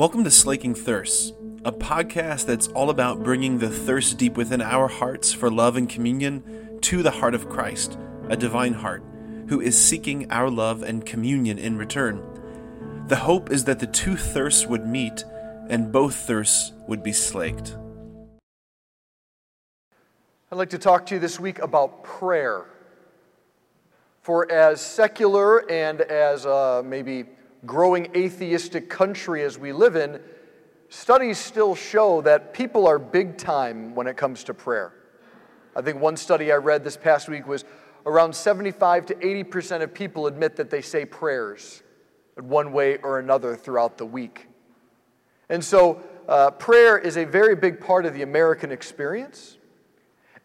Welcome to Slaking Thirsts, a podcast that's all about bringing the thirst deep within our hearts for love and communion to the heart of Christ, a divine heart, who is seeking our love and communion in return. The hope is that the two thirsts would meet and both thirsts would be slaked. I'd like to talk to you this week about prayer. For as secular and as uh, maybe growing atheistic country as we live in, studies still show that people are big time when it comes to prayer. I think one study I read this past week was around 75 to 80% of people admit that they say prayers in one way or another throughout the week. And so, uh, prayer is a very big part of the American experience.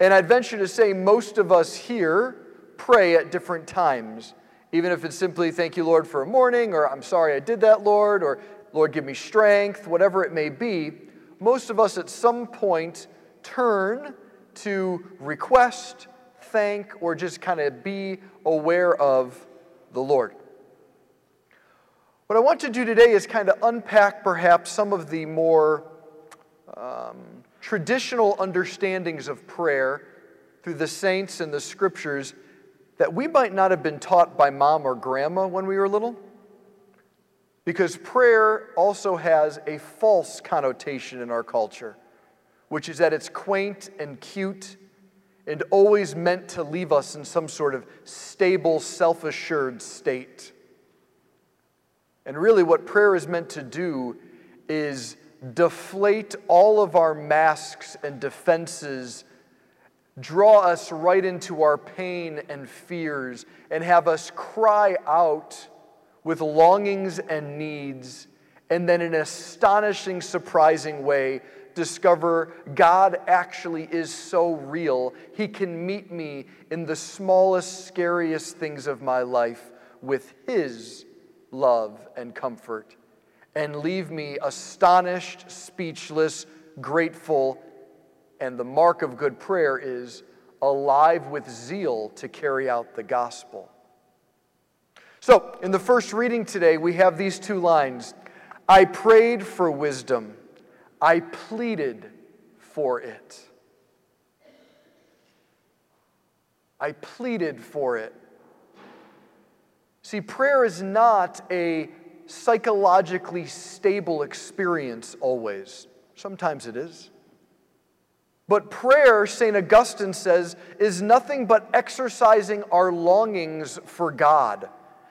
And I'd venture to say most of us here pray at different times even if it's simply, thank you, Lord, for a morning, or I'm sorry I did that, Lord, or Lord, give me strength, whatever it may be, most of us at some point turn to request, thank, or just kind of be aware of the Lord. What I want to do today is kind of unpack perhaps some of the more um, traditional understandings of prayer through the saints and the scriptures that we might not have been taught by mom or grandma when we were little. Because prayer also has a false connotation in our culture, which is that it's quaint and cute and always meant to leave us in some sort of stable, self assured state. And really, what prayer is meant to do is deflate all of our masks and defenses draw us right into our pain and fears and have us cry out with longings and needs, and then in an astonishing, surprising way, discover God actually is so real. He can meet me in the smallest, scariest things of my life with His love and comfort, and leave me astonished, speechless, grateful, and the mark of good prayer is alive with zeal to carry out the gospel. So, in the first reading today, we have these two lines I prayed for wisdom, I pleaded for it. I pleaded for it. See, prayer is not a psychologically stable experience always. Sometimes it is. But prayer, St. Augustine says, is nothing but exercising our longings for God.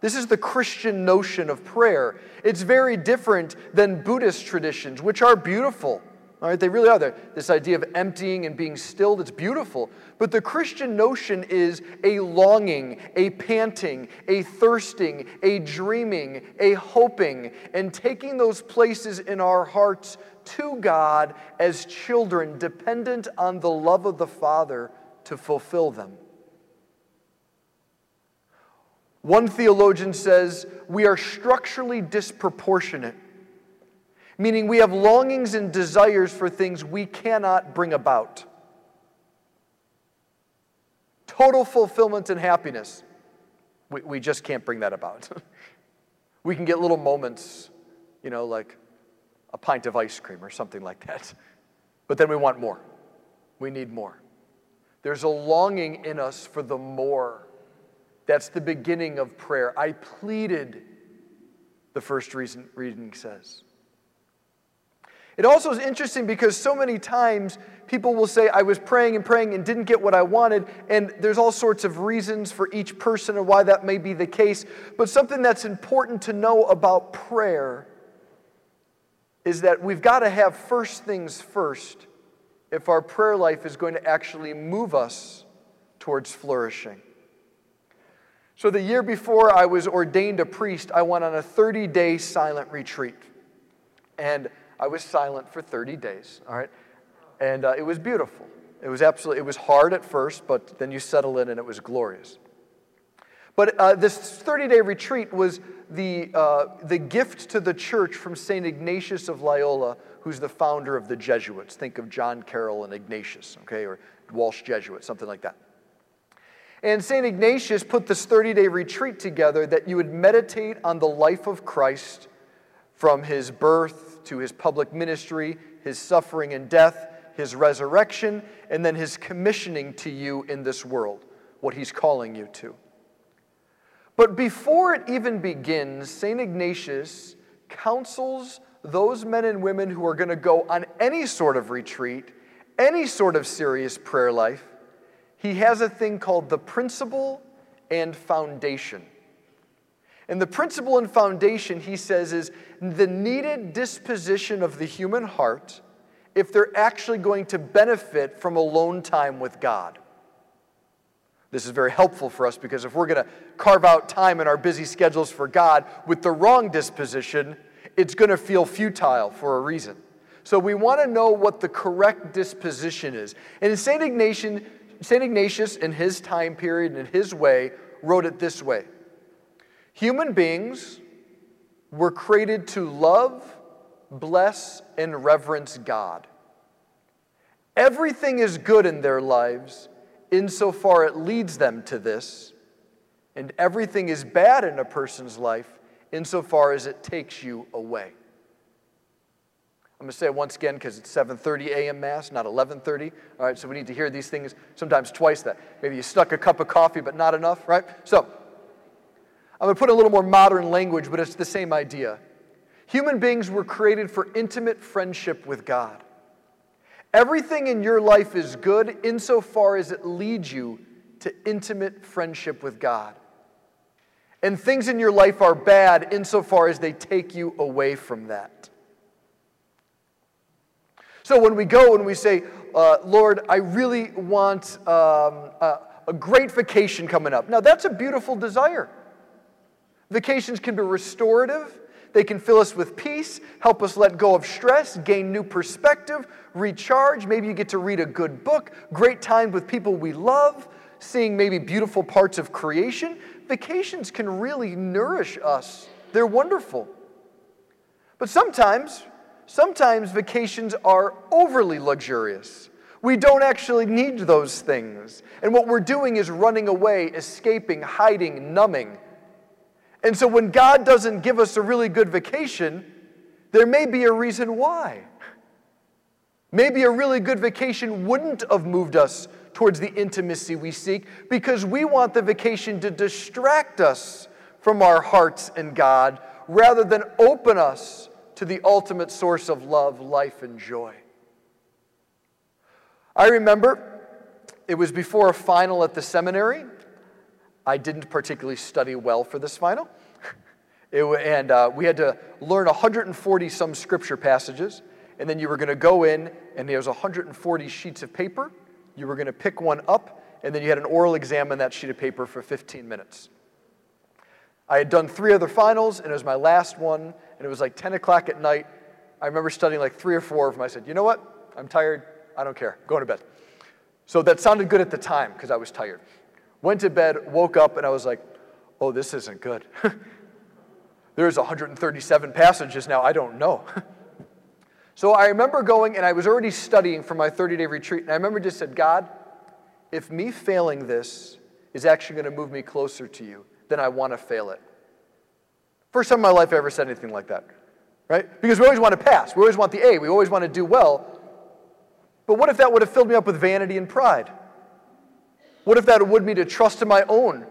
This is the Christian notion of prayer. It's very different than Buddhist traditions, which are beautiful. All right, they really are. This idea of emptying and being stilled, it's beautiful. But the Christian notion is a longing, a panting, a thirsting, a dreaming, a hoping, and taking those places in our hearts to God as children, dependent on the love of the Father to fulfill them. One theologian says, We are structurally disproportionate meaning we have longings and desires for things we cannot bring about. Total fulfillment and happiness, we, we just can't bring that about. we can get little moments, you know, like a pint of ice cream or something like that. But then we want more. We need more. There's a longing in us for the more. That's the beginning of prayer. I pleaded, the first reason, reading says. It also is interesting because so many times people will say, I was praying and praying and didn't get what I wanted, and there's all sorts of reasons for each person and why that may be the case. But something that's important to know about prayer is that we've got to have first things first if our prayer life is going to actually move us towards flourishing. So, the year before I was ordained a priest, I went on a 30 day silent retreat. And I was silent for 30 days, all right? And uh, it was beautiful. It was absolutely, it was hard at first, but then you settle in and it was glorious. But uh, this 30 day retreat was the, uh, the gift to the church from St. Ignatius of Loyola, who's the founder of the Jesuits. Think of John Carroll and Ignatius, okay, or Walsh Jesuits, something like that. And St. Ignatius put this 30 day retreat together that you would meditate on the life of Christ from his birth to his public ministry, his suffering and death, his resurrection, and then his commissioning to you in this world, what he's calling you to. But before it even begins, St. Ignatius counsels those men and women who are going to go on any sort of retreat, any sort of serious prayer life. He has a thing called the principle and foundation. And the principle and foundation, he says, is the needed disposition of the human heart if they're actually going to benefit from alone time with God. This is very helpful for us because if we're going to carve out time in our busy schedules for God with the wrong disposition, it's going to feel futile for a reason. So we want to know what the correct disposition is. And St. Ignatius, St. Ignatius, in his time period and in his way, wrote it this way Human beings were created to love, bless, and reverence God. Everything is good in their lives insofar it leads them to this, and everything is bad in a person's life insofar as it takes you away. I'm going to say it once again because it's 7:30 a.m. mass, not 11:30. All right, so we need to hear these things sometimes twice that. Maybe you stuck a cup of coffee but not enough, right? So, I'm going to put a little more modern language, but it's the same idea. Human beings were created for intimate friendship with God. Everything in your life is good insofar as it leads you to intimate friendship with God. And things in your life are bad insofar as they take you away from that. So when we go and we say, uh, Lord, I really want um, a, a great vacation coming up. Now, that's a beautiful desire. Vacations can be restorative, they can fill us with peace, help us let go of stress, gain new perspective, recharge. Maybe you get to read a good book, great time with people we love, seeing maybe beautiful parts of creation. Vacations can really nourish us, they're wonderful. But sometimes, sometimes vacations are overly luxurious. We don't actually need those things. And what we're doing is running away, escaping, hiding, numbing. And so when God doesn't give us a really good vacation, there may be a reason why. Maybe a really good vacation wouldn't have moved us towards the intimacy we seek because we want the vacation to distract us from our hearts and God rather than open us to the ultimate source of love, life, and joy. I remember it was before a final at the seminary. I didn't particularly study well for this final. It, and uh, we had to learn 140 some scripture passages and then you were going to go in, and there was 140 sheets of paper. You were going to pick one up, and then you had an oral exam on that sheet of paper for 15 minutes. I had done three other finals, and it was my last one, and it was like 10 o'clock at night. I remember studying like three or four of them. I said, You know what? I'm tired. I don't care. Going to bed. So that sounded good at the time because I was tired. Went to bed, woke up, and I was like, Oh, this isn't good. There's 137 passages now. I don't know. So I remember going, and I was already studying for my 30 day retreat, and I remember just said, God, if me failing this is actually going to move me closer to you, then I want to fail it. First time in my life I ever said anything like that, right? Because we always want to pass, we always want the A, we always want to do well. But what if that would have filled me up with vanity and pride? What if that would me to trust in my own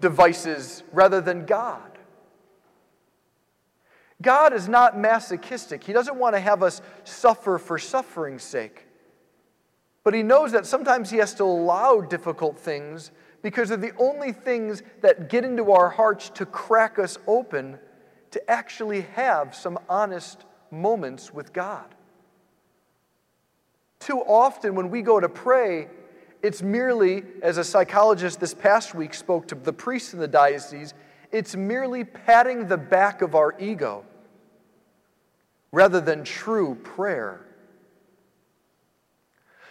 devices rather than God? God is not masochistic. He doesn't want to have us suffer for suffering's sake. But He knows that sometimes He has to allow difficult things because they're the only things that get into our hearts to crack us open to actually have some honest moments with God. Too often, when we go to pray, it's merely, as a psychologist this past week spoke to the priests in the diocese, it's merely patting the back of our ego rather than true prayer.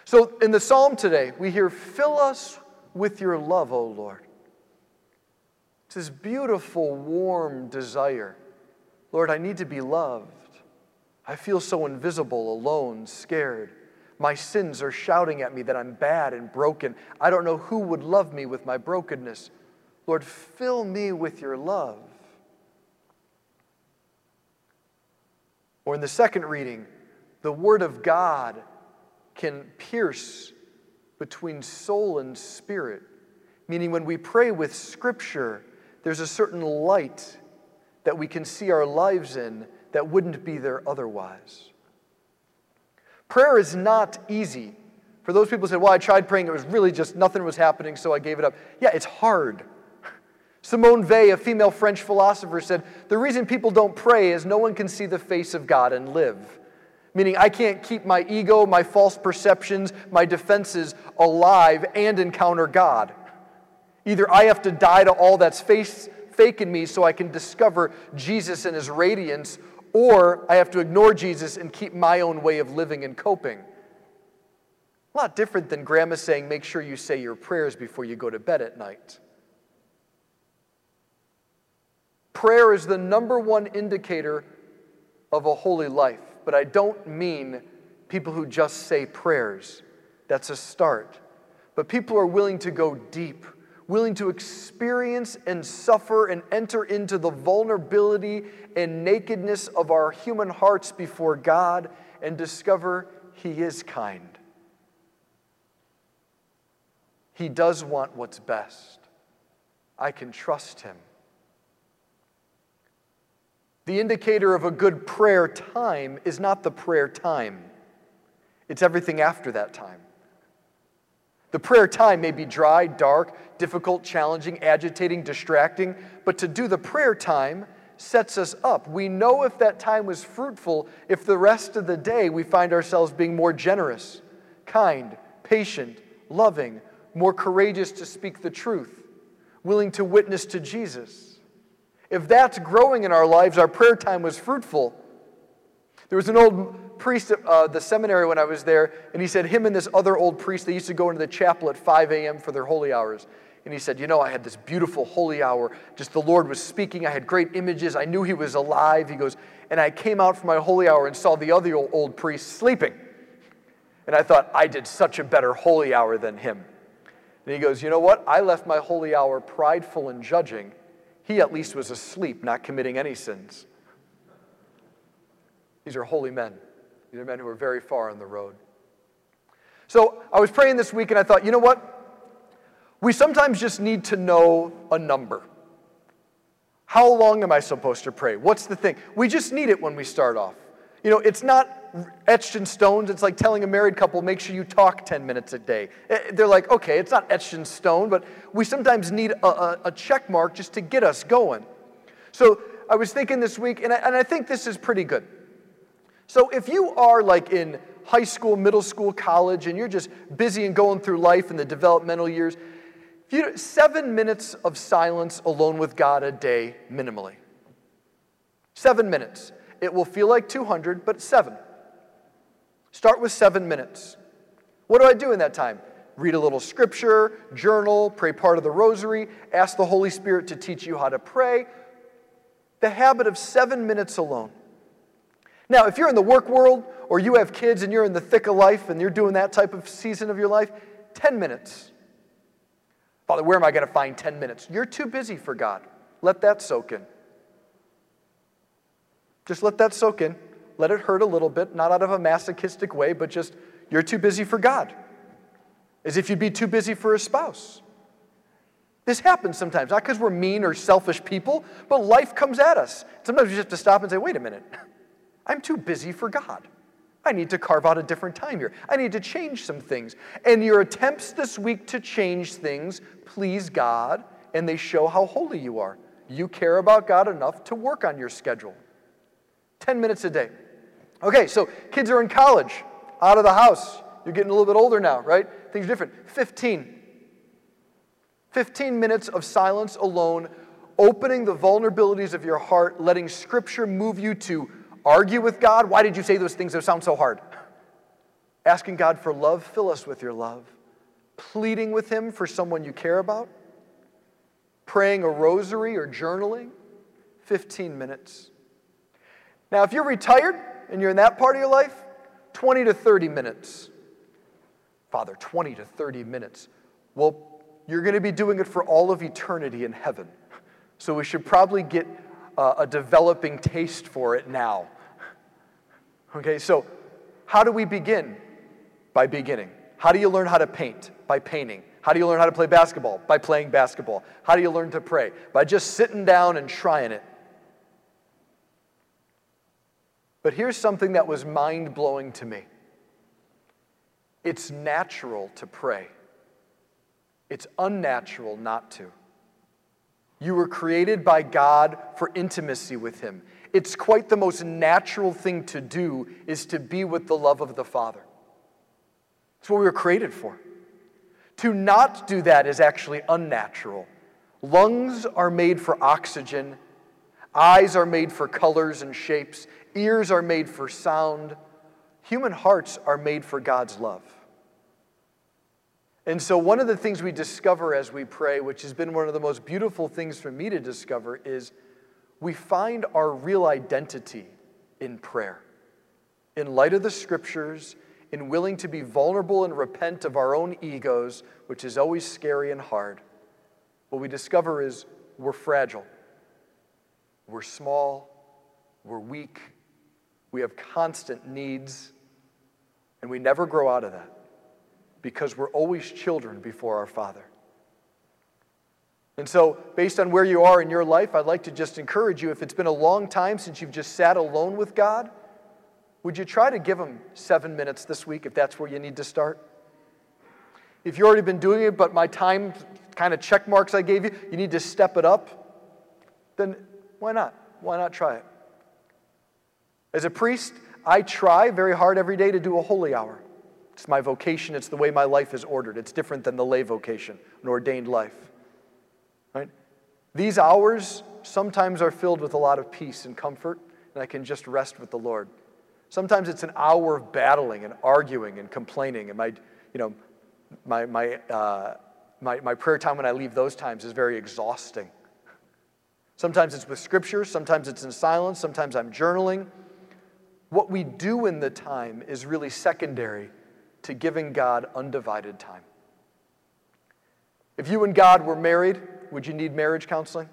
So in the psalm today, we hear, Fill us with your love, O Lord. It's this beautiful, warm desire. Lord, I need to be loved. I feel so invisible, alone, scared. My sins are shouting at me that I'm bad and broken. I don't know who would love me with my brokenness. Lord, fill me with your love. Or in the second reading, the Word of God can pierce between soul and spirit, meaning when we pray with Scripture, there's a certain light that we can see our lives in that wouldn't be there otherwise. Prayer is not easy. For those people who said, Well, I tried praying, it was really just nothing was happening, so I gave it up. Yeah, it's hard. Simone Weil, a female French philosopher, said, The reason people don't pray is no one can see the face of God and live. Meaning, I can't keep my ego, my false perceptions, my defenses alive and encounter God. Either I have to die to all that's face, fake in me so I can discover Jesus and his radiance, or I have to ignore Jesus and keep my own way of living and coping. A lot different than grandma saying, make sure you say your prayers before you go to bed at night. Prayer is the number one indicator of a holy life, but I don't mean people who just say prayers. That's a start. But people are willing to go deep willing to experience and suffer and enter into the vulnerability and nakedness of our human hearts before God and discover He is kind. He does want what's best. I can trust Him. The indicator of a good prayer time is not the prayer time, it's everything after that time. The prayer time may be dry, dark, difficult, challenging, agitating, distracting, but to do the prayer time sets us up. We know if that time was fruitful if the rest of the day we find ourselves being more generous, kind, patient, loving, more courageous to speak the truth, willing to witness to Jesus. If that's growing in our lives, our prayer time was fruitful. There was an old priest at uh, the seminary when I was there, and he said, him and this other old priest, they used to go into the chapel at 5 a.m. for their holy hours. And he said, You know, I had this beautiful holy hour. Just the Lord was speaking. I had great images. I knew he was alive. He goes, And I came out from my holy hour and saw the other old priest sleeping. And I thought, I did such a better holy hour than him. And he goes, You know what? I left my holy hour prideful and judging. He at least was asleep, not committing any sins. These are holy men. These are men who are very far on the road. So I was praying this week and I thought, you know what? We sometimes just need to know a number. How long am I supposed to pray? What's the thing? We just need it when we start off. You know, it's not etched in stones. It's like telling a married couple, make sure you talk 10 minutes a day. Eh, they're like, okay, it's not etched in stone, but we sometimes need a, a, a check mark just to get us going. So I was thinking this week, and I, and I think this is pretty good. So if you are like in high school, middle school, college, and you're just busy and going through life in the developmental years, you, seven minutes of silence alone with God a day, minimally. Seven minutes. It will feel like 200, but seven. Start with seven minutes. What do I do in that time? Read a little scripture, journal, pray part of the rosary, ask the Holy Spirit to teach you how to pray. The habit of seven minutes alone. Now, if you're in the work world or you have kids and you're in the thick of life and you're doing that type of season of your life, 10 minutes. Father, where am I going to find 10 minutes? You're too busy for God. Let that soak in. Just let that soak in. Let it hurt a little bit, not out of a masochistic way, but just you're too busy for God. As if you'd be too busy for a spouse. This happens sometimes, not because we're mean or selfish people, but life comes at us. Sometimes we just have to stop and say, wait a minute. I'm too busy for God. I need to carve out a different time here. I need to change some things. And your attempts this week to change things please God, and they show how holy you are. You care about God enough to work on your schedule. 10 minutes a day. Okay, so kids are in college, out of the house. You're getting a little bit older now, right? Things are different. 15. 15 minutes of silence alone, opening the vulnerabilities of your heart, letting Scripture move you to argue with God. Why did you say those things that sound so hard? Asking God for love, fill us with your love. Pleading with Him for someone you care about. Praying a rosary or journaling, 15 minutes. Now, if you're retired and you're in that part of your life, 20 to 30 minutes. Father, 20 to 30 minutes. Well, you're going to be doing it for all of eternity in heaven. So we should probably get uh, a developing taste for it now. Okay, so how do we begin? By beginning. How do you learn how to paint? By painting. How do you learn how to play basketball? By playing basketball. How do you learn to pray? By just sitting down and trying it. But here's something that was mind blowing to me it's natural to pray, it's unnatural not to. You were created by God for intimacy with Him. It's quite the most natural thing to do is to be with the love of the Father. That's what we were created for. To not do that is actually unnatural. Lungs are made for oxygen, eyes are made for colors and shapes, ears are made for sound. Human hearts are made for God's love. And so, one of the things we discover as we pray, which has been one of the most beautiful things for me to discover, is we find our real identity in prayer. In light of the scriptures, in willing to be vulnerable and repent of our own egos, which is always scary and hard, what we discover is we're fragile, we're small, we're weak, we have constant needs, and we never grow out of that because we're always children before our Father. And so, based on where you are in your life, I'd like to just encourage you if it's been a long time since you've just sat alone with God, would you try to give Him seven minutes this week if that's where you need to start? If you've already been doing it, but my time kind of check marks I gave you, you need to step it up, then why not? Why not try it? As a priest, I try very hard every day to do a holy hour. It's my vocation, it's the way my life is ordered. It's different than the lay vocation, an ordained life. Right? These hours sometimes are filled with a lot of peace and comfort, and I can just rest with the Lord. Sometimes it's an hour of battling and arguing and complaining, and my, you know, my, my, uh, my, my prayer time when I leave those times is very exhausting. Sometimes it's with scripture, sometimes it's in silence, sometimes I'm journaling. What we do in the time is really secondary to giving God undivided time. If you and God were married, would you need marriage counseling?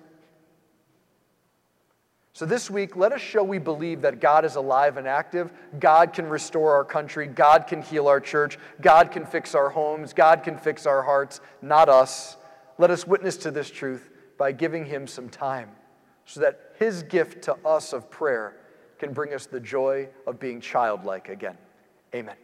So, this week, let us show we believe that God is alive and active. God can restore our country. God can heal our church. God can fix our homes. God can fix our hearts, not us. Let us witness to this truth by giving Him some time so that His gift to us of prayer can bring us the joy of being childlike again. Amen.